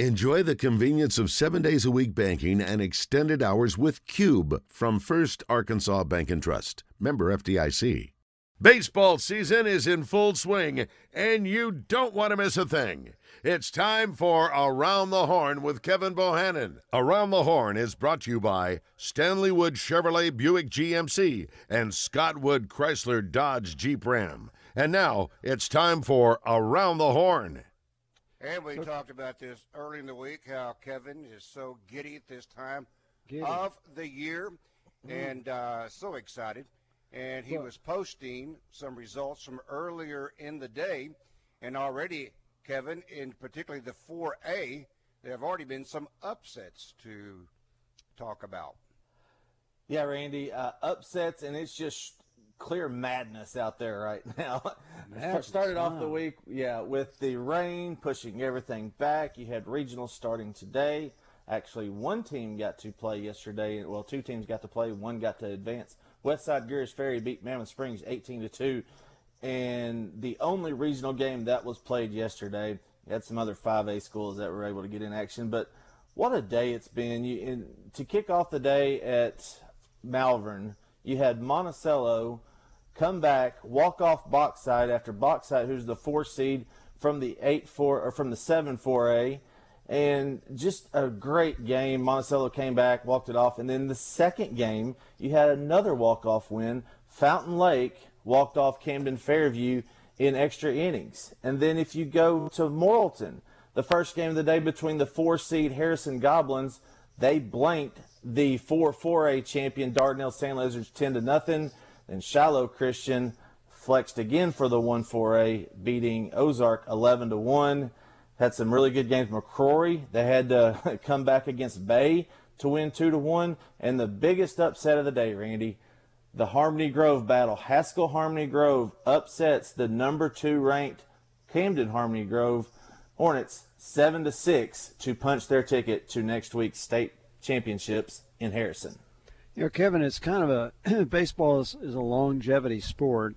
Enjoy the convenience of seven days a week banking and extended hours with Cube from First Arkansas Bank and Trust. Member FDIC. Baseball season is in full swing, and you don't want to miss a thing. It's time for Around the Horn with Kevin Bohannon. Around the Horn is brought to you by Stanley Wood Chevrolet Buick GMC and Scott Wood Chrysler Dodge Jeep Ram. And now it's time for Around the Horn. And we talked about this early in the week how Kevin is so giddy at this time Giddy. of the year and uh, so excited. And he Well- was posting some results from earlier in the day. And already, Kevin, in particularly the 4A, there have already been some upsets to talk about. Yeah, Randy, uh, upsets, and it's just clear madness out there right now. Madness, Started off the week, yeah, with the rain pushing everything back. You had regional starting today. Actually, one team got to play yesterday. Well, two teams got to play. One got to advance. Westside Greers Ferry beat Mammoth Springs 18 to two, and the only regional game that was played yesterday. You had some other 5A schools that were able to get in action, but what a day it's been. You and to kick off the day at Malvern, you had Monticello come back, walk off Bauxite after Bauxite, who's the four seed from the eight four or from the seven four A, and just a great game. Monticello came back, walked it off, and then the second game you had another walk off win. Fountain Lake walked off Camden Fairview in extra innings, and then if you go to Morrilton, the first game of the day between the four seed Harrison Goblins, they blanked the 4 4A champion Dardanelle Sand Lizards 10 to nothing. Then Shiloh Christian flexed again for the 1 4A, beating Ozark 11 to 1. Had some really good games. McCrory, they had to come back against Bay to win 2 to 1. And the biggest upset of the day, Randy, the Harmony Grove battle. Haskell Harmony Grove upsets the number two ranked Camden Harmony Grove Hornets seven to six to punch their ticket to next week's state championships in Harrison. You know, Kevin, it's kind of a baseball is, is a longevity sport,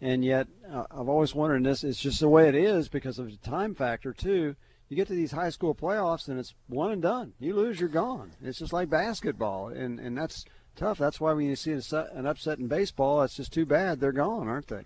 and yet uh, I've always wondered. This it's just the way it is because of the time factor too. You get to these high school playoffs, and it's one and done. You lose, you're gone. It's just like basketball, and and that's tough. That's why when you see an upset in baseball, that's just too bad. They're gone, aren't they?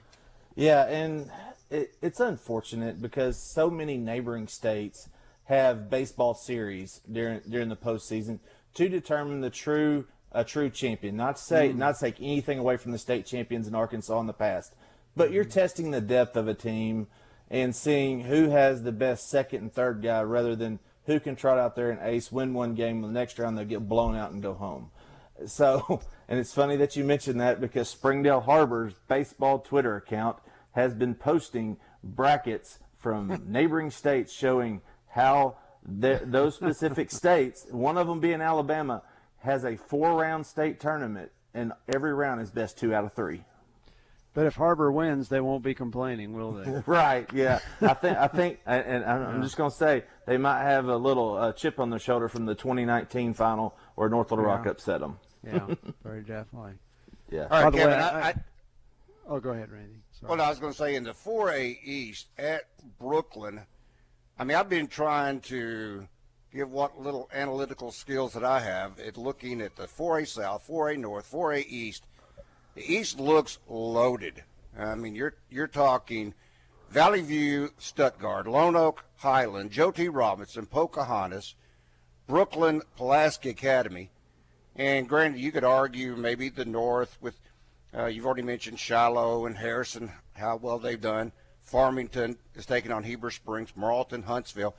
Yeah, and it, it's unfortunate because so many neighboring states have baseball series during during the postseason to determine the true a true champion. Not to say mm. not to take anything away from the state champions in Arkansas in the past, but you're mm. testing the depth of a team and seeing who has the best second and third guy rather than who can trot out there and ace, win one game, the next round they'll get blown out and go home. So, and it's funny that you mentioned that because Springdale Harbor's baseball Twitter account has been posting brackets from neighboring states showing how those specific states, one of them being Alabama, has a four-round state tournament, and every round is best two out of three. But if Harbor wins, they won't be complaining, will they? Right? Yeah. I think. I think. And and I'm just gonna say they might have a little uh, chip on their shoulder from the 2019 final where North Little Rock Yeah. upset them. yeah, very definitely. Yeah. All By the Kevin. way, I, I- I, Oh, go ahead, Randy. Sorry. Well, I was going to say in the 4A East at Brooklyn, I mean, I've been trying to give what little analytical skills that I have at looking at the 4A South, 4A North, 4A East. The East looks loaded. I mean, you're you're talking Valley View, Stuttgart, Lone Oak, Highland, Joe T. Robinson, Pocahontas, Brooklyn, Pulaski Academy. And granted, you could argue maybe the North with, uh, you've already mentioned Shiloh and Harrison, how well they've done. Farmington is taking on Heber Springs, Morrilton, Huntsville.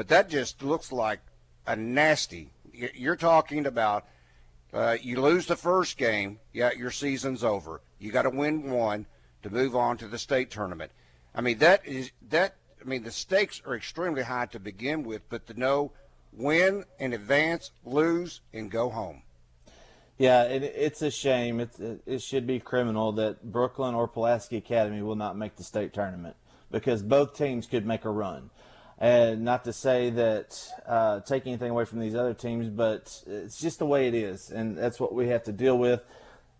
But that just looks like a nasty. You're talking about uh, you lose the first game, yeah, your season's over. You got to win one to move on to the state tournament. I mean, that is that. I mean, the stakes are extremely high to begin with, but to know win in advance, lose, and go home. Yeah, it, it's a shame. It should be criminal that Brooklyn or Pulaski Academy will not make the state tournament because both teams could make a run. And not to say that uh, take anything away from these other teams, but it's just the way it is, and that's what we have to deal with.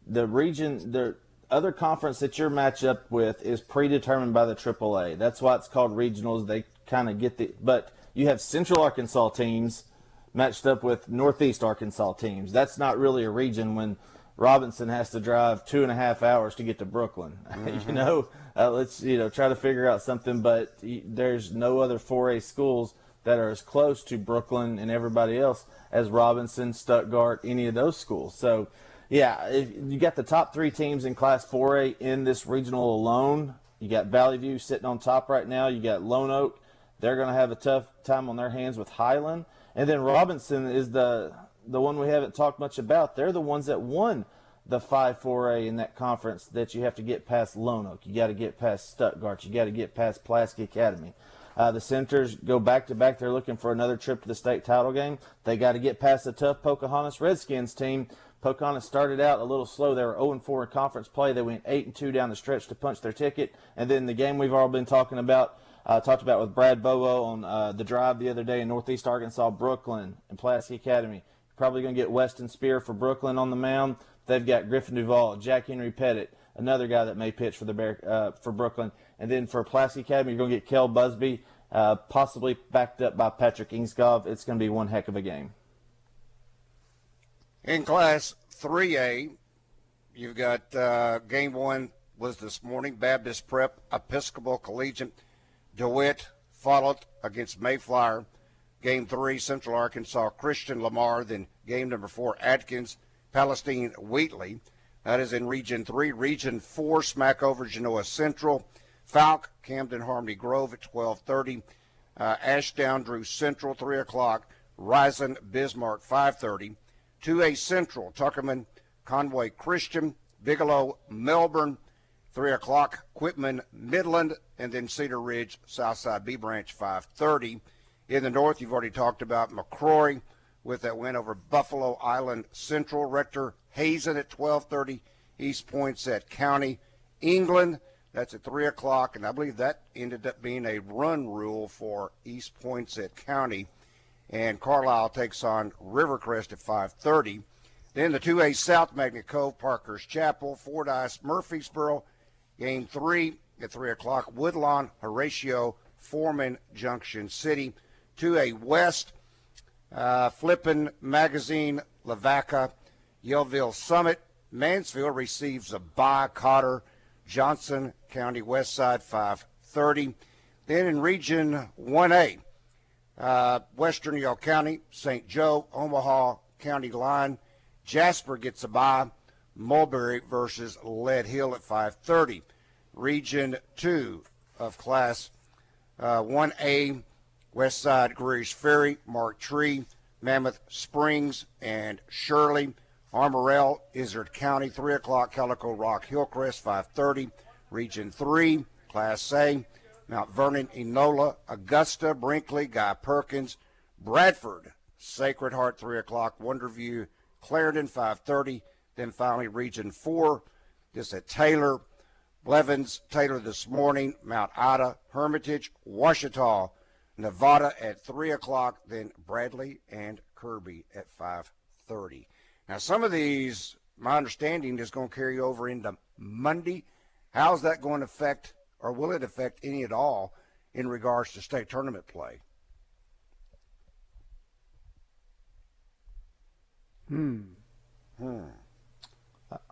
The region, the other conference that you're matched up with is predetermined by the AAA. That's why it's called regionals. They kind of get the, but you have Central Arkansas teams matched up with Northeast Arkansas teams. That's not really a region when Robinson has to drive two and a half hours to get to Brooklyn. Mm-hmm. you know, uh, let's you know try to figure out something. But there's no other 4A schools that are as close to Brooklyn and everybody else as Robinson, Stuttgart, any of those schools. So, yeah, you got the top three teams in Class 4A in this regional alone. You got Valley View sitting on top right now. You got Lone Oak. They're going to have a tough time on their hands with Highland. And then Robinson is the the one we haven't talked much about. They're the ones that won the 5 4A in that conference that you have to get past Lone Oak. You got to get past Stuttgart. You got to get past Pulaski Academy. Uh, the Senators go back to back. They're looking for another trip to the state title game. They got to get past the tough Pocahontas Redskins team. Pocahontas started out a little slow. They were 0 4 in conference play. They went 8 2 down the stretch to punch their ticket. And then the game we've all been talking about, uh, talked about with Brad Bobo on uh, the drive the other day in Northeast Arkansas, Brooklyn, and Pulaski Academy. Probably going to get Weston Spear for Brooklyn on the mound. They've got Griffin Duval, Jack Henry Pettit, another guy that may pitch for the Bear, uh, for Brooklyn. And then for Pulaski Academy, you're going to get Kel Busby, uh, possibly backed up by Patrick Ingskov. It's going to be one heck of a game. In Class 3A, you've got uh, game one was this morning Baptist Prep, Episcopal Collegiate, DeWitt followed against Mayflower. Game three, Central Arkansas Christian Lamar. Then game number four, Atkins Palestine Wheatley. That is in Region three. Region four, Smackover Genoa Central. Fouke, Camden Harmony Grove at 12:30. Uh, Ashdown Drew Central 3 o'clock. Rison Bismarck 5:30. 2A Central Tuckerman Conway Christian Bigelow Melbourne 3 o'clock. Quitman Midland and then Cedar Ridge Southside B Branch 5:30. In the north, you've already talked about McCrory with that win over Buffalo Island Central. Rector Hazen at 12:30. East Poinsett County. England that's at 3 o'clock, and I believe that ended up being a run rule for East Poinsett County. And Carlisle takes on Rivercrest at 5.30. Then the 2A South Magnet Cove, Parker's Chapel, Fordyce, Murfreesboro. Game 3 at 3 o'clock. Woodlawn, Horatio, Foreman, Junction City. 2A West, uh, Flippin Magazine, Lavaca, Yellville Summit. Mansfield receives a bye. Cotter, Johnson County West Side 530. Then in Region 1A, uh, Western Yell County, St. Joe, Omaha County line. Jasper gets a bye. Mulberry versus Lead Hill at 5:30. Region 2 of Class uh, 1A, West Side Greers Ferry, Marked Tree, Mammoth Springs, and Shirley. Armorel, Izard County, 3 o'clock, Calico Rock, Hillcrest, 530. Region 3, Class A, Mount Vernon, Enola, Augusta, Brinkley, Guy Perkins, Bradford, Sacred Heart, 3 o'clock, Wonderview, Clarendon, 530. Then finally, Region 4, this at Taylor, Blevins, Taylor this morning, Mount Ida, Hermitage, Ouachita, Nevada at 3 o'clock, then Bradley and Kirby at 530. Now, some of these, my understanding, is going to carry over into Monday. How's that going to affect, or will it affect any at all in regards to state tournament play? Hmm. Hmm.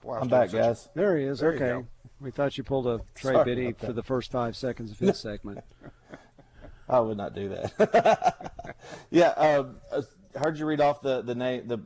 Wow, I'm back, guys. There he is. There okay. We thought you pulled a Trey Sorry Biddy for the first five seconds of his segment. I would not do that. yeah, um, I heard you read off the the name the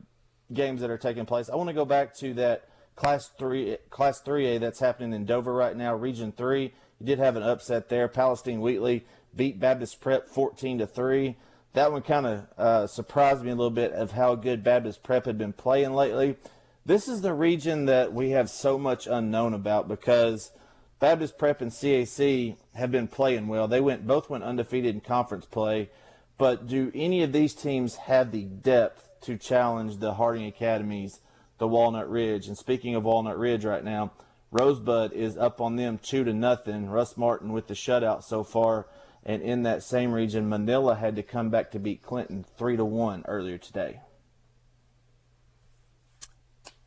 games that are taking place. I want to go back to that class three class three A that's happening in Dover right now, Region Three. You did have an upset there. Palestine Wheatley beat Baptist Prep 14 to three. That one kind of uh, surprised me a little bit of how good Baptist Prep had been playing lately. This is the region that we have so much unknown about because Baptist Prep and CAC have been playing well. They went both went undefeated in conference play, but do any of these teams have the depth to challenge the Harding Academies, the Walnut Ridge. And speaking of Walnut Ridge right now, Rosebud is up on them two to nothing. Russ Martin with the shutout so far. And in that same region, Manila had to come back to beat Clinton three to one earlier today.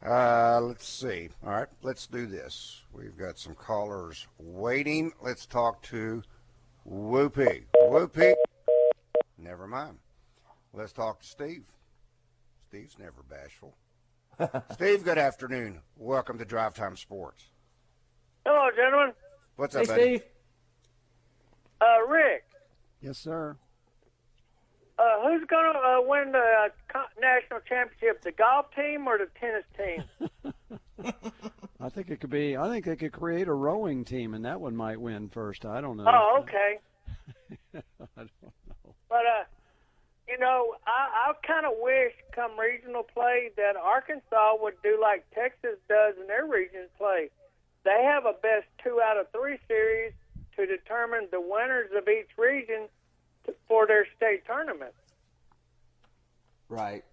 Uh, let's see. All right, let's do this. We've got some callers waiting. Let's talk to Whoopie. Whoopie. Never mind. Let's talk to Steve. Steve's never bashful. Steve, good afternoon. Welcome to Drive Time Sports. Hello, gentlemen. What's Hey, up, buddy? Steve. Uh, Rick, Yes, sir. Uh, who's going to uh, win the uh, national championship, the golf team or the tennis team? I think it could be. I think they could create a rowing team, and that one might win first. I don't know. oh, okay. I don't know. But, uh, you know, I, I kind of wish come regional play that Arkansas would do like Texas does in their region play. They have a best two out of three series to determine the winners of each region to, for their state tournament. Right.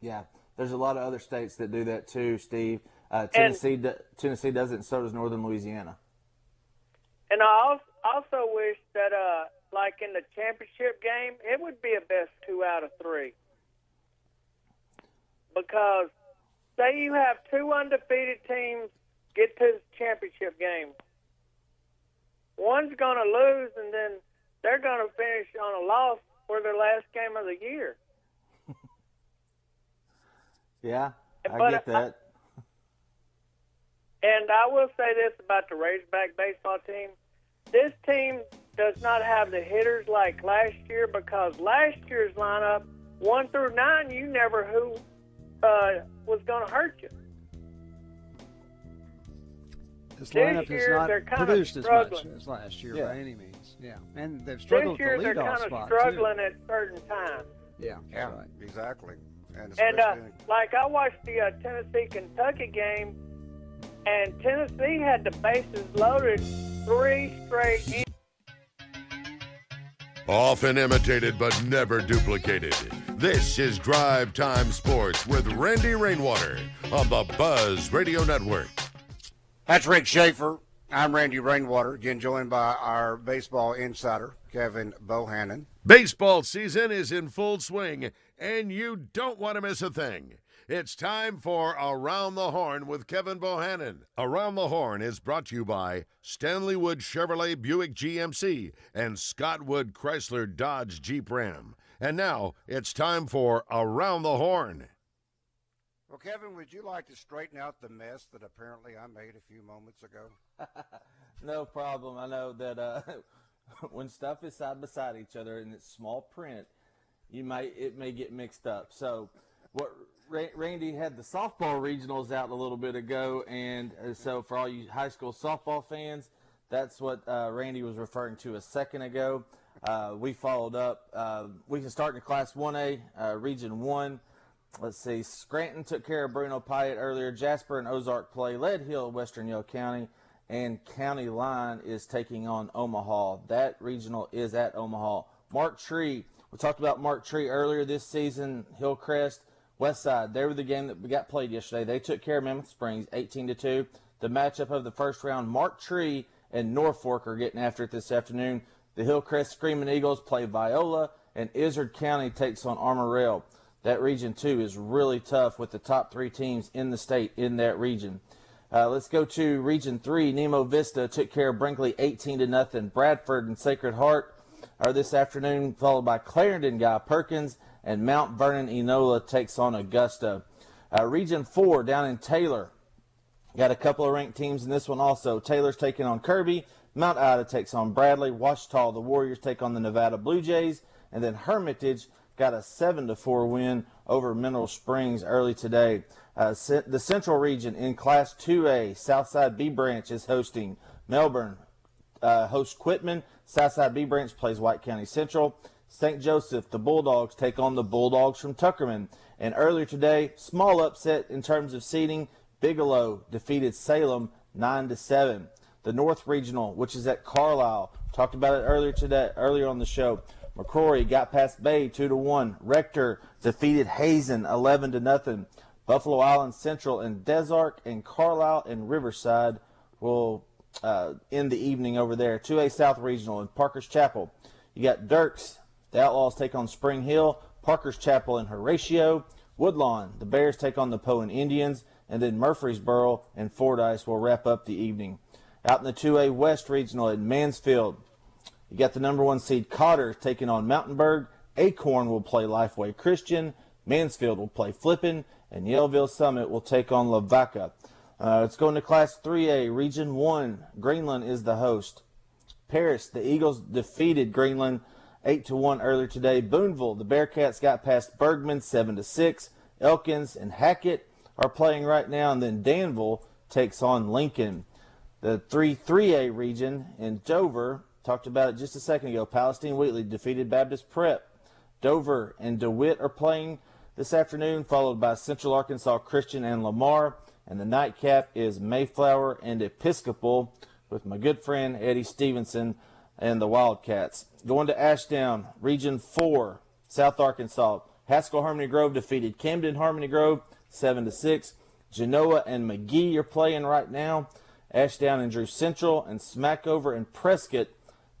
Yeah. There's a lot of other states that do that too, Steve. Uh, Tennessee, do, Tennessee does it, and so does Northern Louisiana. And I also, also wish that, uh, like in the championship game, it would be a best two out of three. Because, say you have two undefeated teams get to the championship game, one's going to lose, and then they're going to finish on a loss for their last game of the year. Yeah, I But get I- that. And I will say this about the Razorback baseball team. This team does not have the hitters like last year because last year's lineup, one through nine, you never who uh, was going to hurt you. This This lineup has not produced as much as last year Yeah. by any means. Yeah, and they've This year, the they're kind of struggling too. at certain times. Yeah, Yeah, right. exactly. And, And uh, like I watched the uh, Tennessee Kentucky game, and Tennessee had the bases loaded three straight innings. Often imitated but never duplicated. This is Drive Time Sports with Randy Rainwater on the Buzz Radio Network. That's Rick Schaefer. I'm Randy Rainwater, again joined by our baseball insider, Kevin Bohannon. Baseball season is in full swing, and you don't want to miss a thing. It's time for Around the Horn with Kevin Bohannon. Around the Horn is brought to you by Stanley Wood Chevrolet Buick GMC and Scott Wood Chrysler Dodge Jeep Ram. And now it's time for Around the Horn. Well, Kevin, would you like to straighten out the mess that apparently I made a few moments ago? No problem. I know that uh, when stuff is side by side each other and it's small print, you might it may get mixed up. So, what Ra- Randy had the softball regionals out a little bit ago, and uh, so for all you high school softball fans, that's what uh, Randy was referring to a second ago. Uh, we followed up. Uh, we can start in Class 1A, uh, Region 1. Let's see. Scranton took care of Bruno Pyatt earlier. Jasper and Ozark play. Lead Hill, Western Yell County, and County Line is taking on Omaha. That regional is at Omaha. Marked Tree. We talked about Marked Tree earlier this season. Hillcrest, West Side. They were the game that got played yesterday. They took care of Mammoth Springs, 18 to two. The matchup of the first round. Marked Tree and Norfork are getting after it this afternoon. The Hillcrest Screaming Eagles play Viola, and Izard County takes on Armorel. That region two is really tough with the top three teams in the state in that region. Uh, let's go to Region Three. Nemo Vista took care of Brinkley 18 to nothing. Bradford and Sacred Heart are this afternoon, followed by Clarendon Guy Perkins and Mount Vernon Enola takes on Augusta. Uh, region Four down in Taylor. Got a couple of ranked teams in this one also. Taylor's taking on Kirby. Mount Ida takes on Bradley. Ouachita, the Warriors take on the Nevada Blue Jays. And then Hermitage got a 7 to 4 win over Mineral Springs early today. Uh, the Central Region in Class 2A, Southside B Branch is hosting Melbourne. Uh, hosts Quitman. Southside B Branch plays White County Central. St. Joseph, the Bulldogs take on the Bulldogs from Tuckerman. And earlier today, small upset in terms of seeding. Bigelow defeated Salem 9 to 7. The North Regional, which is at Carlisle, talked about it earlier today, earlier on the show. McCrory got past Bay 2 to 1. Rector defeated Hazen 11 to nothing. Buffalo Island Central and Des Arc and Carlisle and Riverside will uh, end the evening over there. 2A South Regional in Parker's Chapel. You got Dierks. The Outlaws take on Spring Hill. Parker's Chapel and Horatio. Woodlawn. The Bears take on the Poen Indians. And then Murfreesboro and Fordyce will wrap up the evening. Out in the 2A West Regional at Mansfield. You got the number one seed Cotter taking on Mountainburg. Acorn will play Lifeway Christian. Mansfield will play Flippin, and Yellville Summit will take on Lavaca. Uh, it's going to Class 3A, Region 1. Greenland is the host. Paris, the Eagles defeated Greenland 8 to 1 earlier today. Boonville, the Bearcats got past Bergman 7 to 6. Elkins and Hackett are playing right now, and then Danville takes on Lincoln. The 3 3A region in Dover, talked about it just a second ago. Palestine Wheatley defeated Baptist Prep. Dover and DeWitt are playing this afternoon, followed by Central Arkansas Christian and Lamar. And the nightcap is Mayflower and Episcopal with my good friend Eddie Stevenson and the Wildcats. Going to Ashdown, Region 4, South Arkansas. Haskell Harmony Grove defeated Camden Harmony Grove 7 to 6. Genoa and McGehee are playing right now. Ashdown and Drew Central and Smackover and Prescott.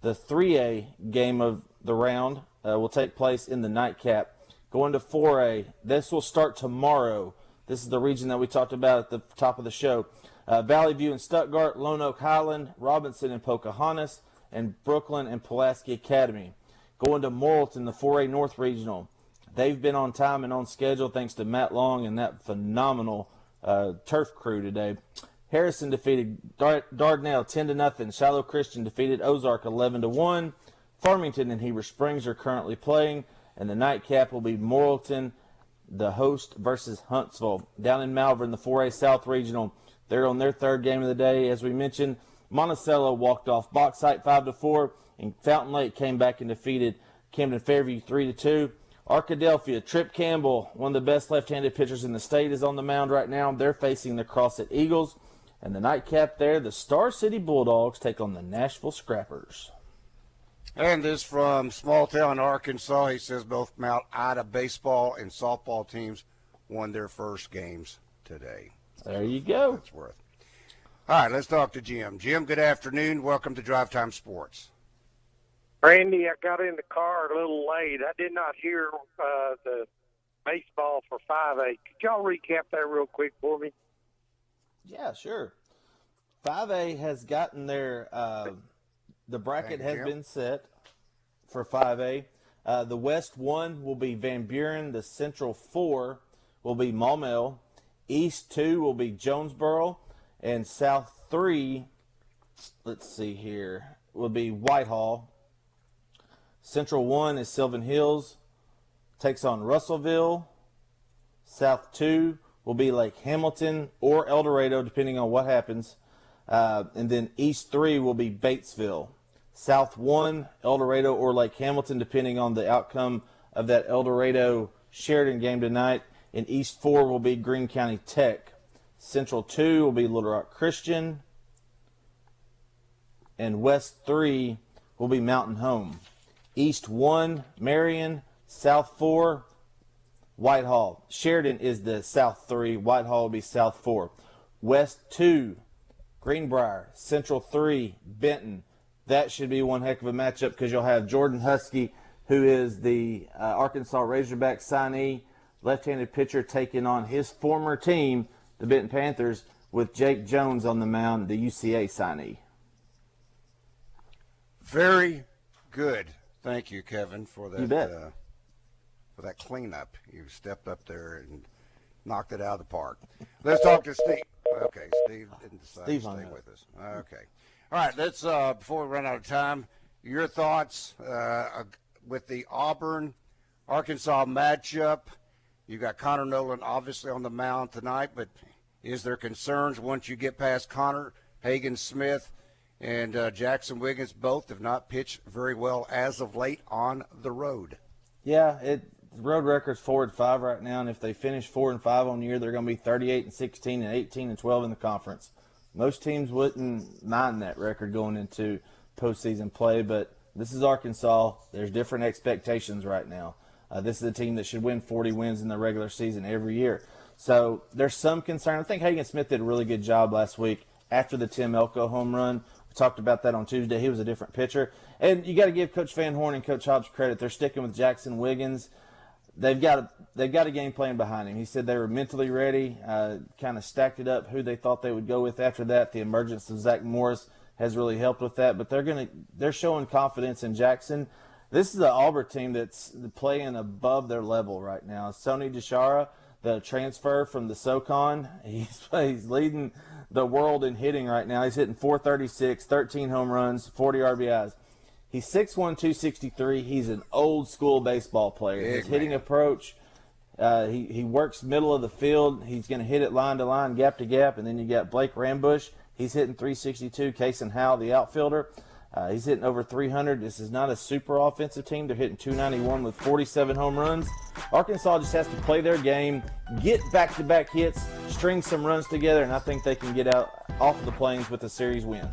The 3A game of the round uh, will take place in the nightcap. Going to 4A, this will start tomorrow. This is the region that we talked about at the top of the show. Uh, Valley View and Stuttgart, Lone Oak Highland, Robinson and Pocahontas, and Brooklyn and Pulaski Academy. Going to Morrilton, the 4A North Regional. They've been on time and on schedule thanks to Matt Long and that phenomenal uh, turf crew today. Harrison defeated Dar- Dardanelle 10 to nothing. Shiloh Christian defeated Ozark 11 to 1. Farmington and Heber Springs are currently playing, and the nightcap will be Morrilton, the host, versus Huntsville. Down in Malvern, the 4A South Regional, they're on their third game of the day. As we mentioned, Monticello walked off Bauxite 5 to 4, and Fountain Lake came back and defeated Camden Fairview 3 to 2. Arkadelphia, Trip Campbell, one of the best left-handed pitchers in the state, is on the mound right now. They're facing the Crossett Eagles. And the nightcap there, the Star City Bulldogs take on the Nashville Scrappers. And this from small town Arkansas. He says both Mount Ida baseball and softball teams won their first games today. There you go. That's worth. All right, let's talk to Jim. Jim, good afternoon. Welcome to Drive Time Sports. Randy, I got in the car a little late. I did not hear uh, the baseball for 5A. Could y'all recap that real quick for me? Yeah, sure. 5A has gotten their, uh, the bracket has been set for 5A. Uh, the West 1 will be Van Buren. The Central 4 will be Maumelle. East 2 will be Jonesboro. And South 3, let's see here, will be Whitehall. Central 1 is Sylvan Hills, takes on Russellville. South 2 will be Lake Hamilton or El Dorado, depending on what happens. Uh, and then East 3 will be Batesville. South 1, El Dorado or Lake Hamilton, depending on the outcome of that El Dorado Sheridan game tonight. And East 4 will be Greene County Tech. Central 2 will be Little Rock Christian. And West 3 will be Mountain Home. East 1, Marion. South 4, Whitehall. Sheridan is the South 3. Whitehall will be South 4. West 2, Greenbrier. Central 3, Benton. That should be one heck of a matchup because you'll have Jordan Husky, who is the uh, Arkansas Razorback signee, left-handed pitcher, taking on his former team, the Benton Panthers, with Jake Jones on the mound, the UCA signee. Very good. Thank you, Kevin, for that. Uh, for that cleanup. You stepped up there and knocked it out of the park. Let's talk to Steve. Okay, Steve didn't decide Steve to stay with us. Okay. All right, let's, uh, before we run out of time, your thoughts uh, with the Auburn Arkansas matchup. You got Connor Noland obviously on the mound tonight, but is there concerns once you get past Connor, Hagen Smith, and uh, Jackson Wiggins? Both have not pitched very well as of late on the road. Yeah, it road record's four and five right now, and if they finish four and five on the year, they're going to be 38 and 16 and 18 and 12 in the conference. Most teams wouldn't mind that record going into postseason play, but this is Arkansas. There's different expectations right now. Uh, this is a team that should win 40 wins in the regular season every year. So there's some concern. I think Hagen Smith did a really good job last week after the Tim Elko home run. We talked about that on Tuesday. He was a different pitcher. And you got to give Coach Van Horn and Coach Hobbs credit. They're sticking with Jackson Wiggins. They've got they've got a game plan behind him. He said they were mentally ready, uh, kind of stacked it up who they thought they would go with after that. The emergence of Zach Morris has really helped with that. But they're gonna they're showing confidence in Jackson. This is the Auburn team that's playing above their level right now. Sonny DiChiara, the transfer from the SoCon, he's, he's leading the world in hitting right now. He's hitting 436, 13 home runs, 40 RBIs. He's 6'1", 263. He's an old school baseball player. Big His hitting man. approach, uh, he, he works middle of the field. He's going to hit it line to line, gap to gap. And then you got Blake Rambusch. He's hitting 362. Kason Howell, the outfielder. Uh, he's hitting over 300. This is not a super offensive team. They're hitting 291 with 47 home runs. Arkansas just has to play their game, get back-to-back hits, string some runs together, and I think they can get out off of the plains with a series win.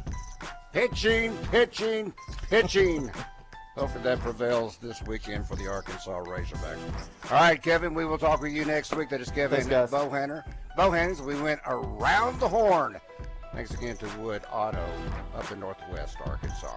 Pitching, pitching, pitching. Hopefully that prevails this weekend for the Arkansas Razorbacks. All right, Kevin, we will talk with you next week. That is Kevin Thanks. Bohanner. Bohanners, we went around the horn. Thanks again to Wood Auto up in Northwest Arkansas.